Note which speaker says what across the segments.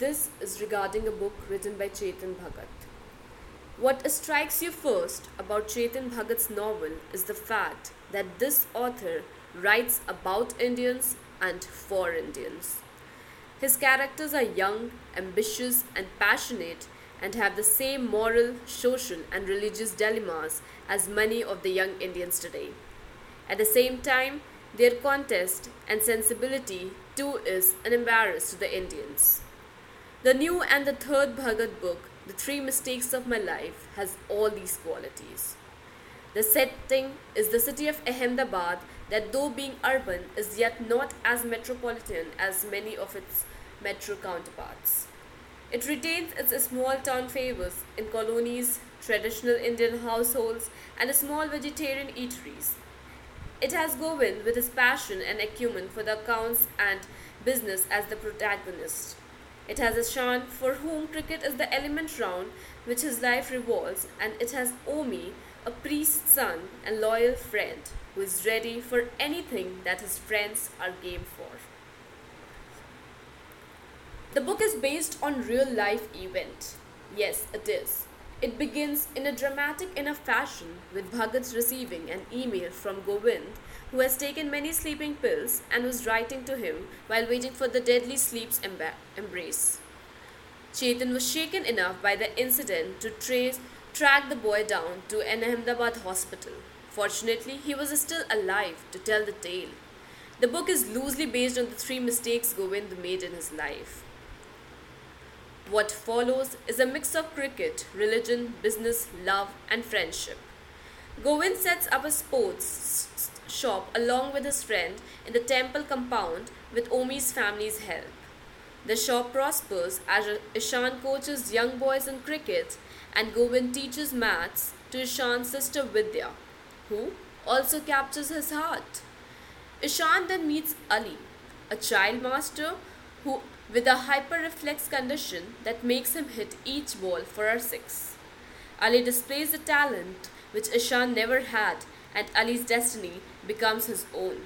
Speaker 1: This is regarding a book written by Chetan Bhagat. What strikes you first about Chetan Bhagat's novel is the fact that this author writes about Indians and for Indians. His characters are young, ambitious, and passionate and have the same moral, social, and religious dilemmas as many of the young Indians today. At the same time, their contest and sensibility too is an embarrass to the Indians. The new and the third Bhagat book, The Three Mistakes of My Life, has all these qualities. The setting is the city of Ahmedabad, that though being urban, is yet not as metropolitan as many of its metro counterparts. It retains its small town favors in colonies, traditional Indian households, and small vegetarian eateries. It has Govind with his passion and acumen for the accounts and business as the protagonist. It has Ishan, for whom cricket is the element round which his life revolves, and it has Omi, a priest's son and loyal friend who is ready for anything that his friends are game for. The book is based on real life event. Yes, it is. It begins in a dramatic enough fashion with Bhagat receiving an email from Govind who has taken many sleeping pills and was writing to him while waiting for the deadly sleep's embrace. Chetan was shaken enough by the incident to trace track the boy down to an Ahmedabad hospital. Fortunately, he was still alive to tell the tale. The book is loosely based on the three mistakes Govind made in his life. What follows is a mix of cricket, religion, business, love, and friendship. Govind sets up a sports shop along with his friend in the temple compound with Omi's family's help. The shop prospers as Ishan coaches young boys in cricket and Govind teaches maths to Ishan's sister Vidya, who also captures his heart. Ishan then meets Ali, a child master who with a hyper-reflex condition that makes him hit each ball for a six. Ali displays a talent which Ishan never had and Ali's destiny becomes his own.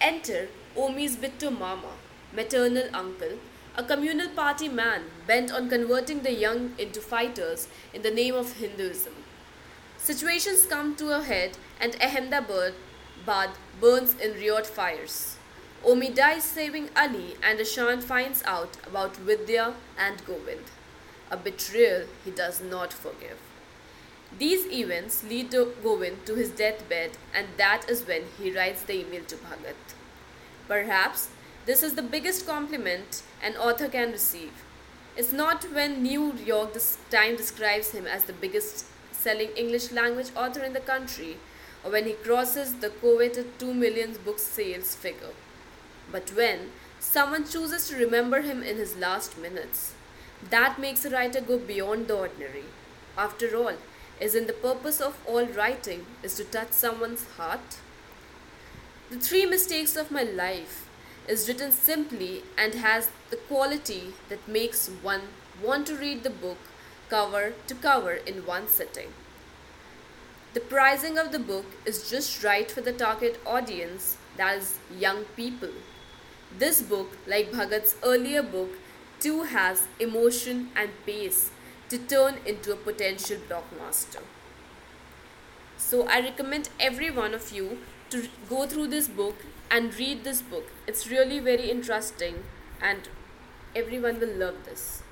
Speaker 1: Enter Omi's Bittu Mama, maternal uncle, a communal party man bent on converting the young into fighters in the name of Hinduism. Situations come to a head and Ahmedabad burns in riot fires. Omi dies saving Ali and Ishan finds out about Vidya and Govind. A betrayal he does not forgive. These events lead to Govind to his deathbed and that is when he writes the email to Bhagat. Perhaps this is the biggest compliment an author can receive. It's not when New York Times describes him as the biggest selling English language author in the country or when he crosses the coveted 2 million book sales figure, but when someone chooses to remember him in his last minutes. That makes a writer go beyond the ordinary. After all, isn't the purpose of all writing is to touch someone's heart? The three mistakes of my life is written simply and has the quality that makes one want to read the book cover to cover in one sitting. The pricing of the book is just right for the target audience, that is, young people. This book, like Bhagat's earlier book, too has emotion and pace to turn into a potential blockbuster. So I recommend every one of you to go through this book and read this book. It's really very interesting and everyone will love this.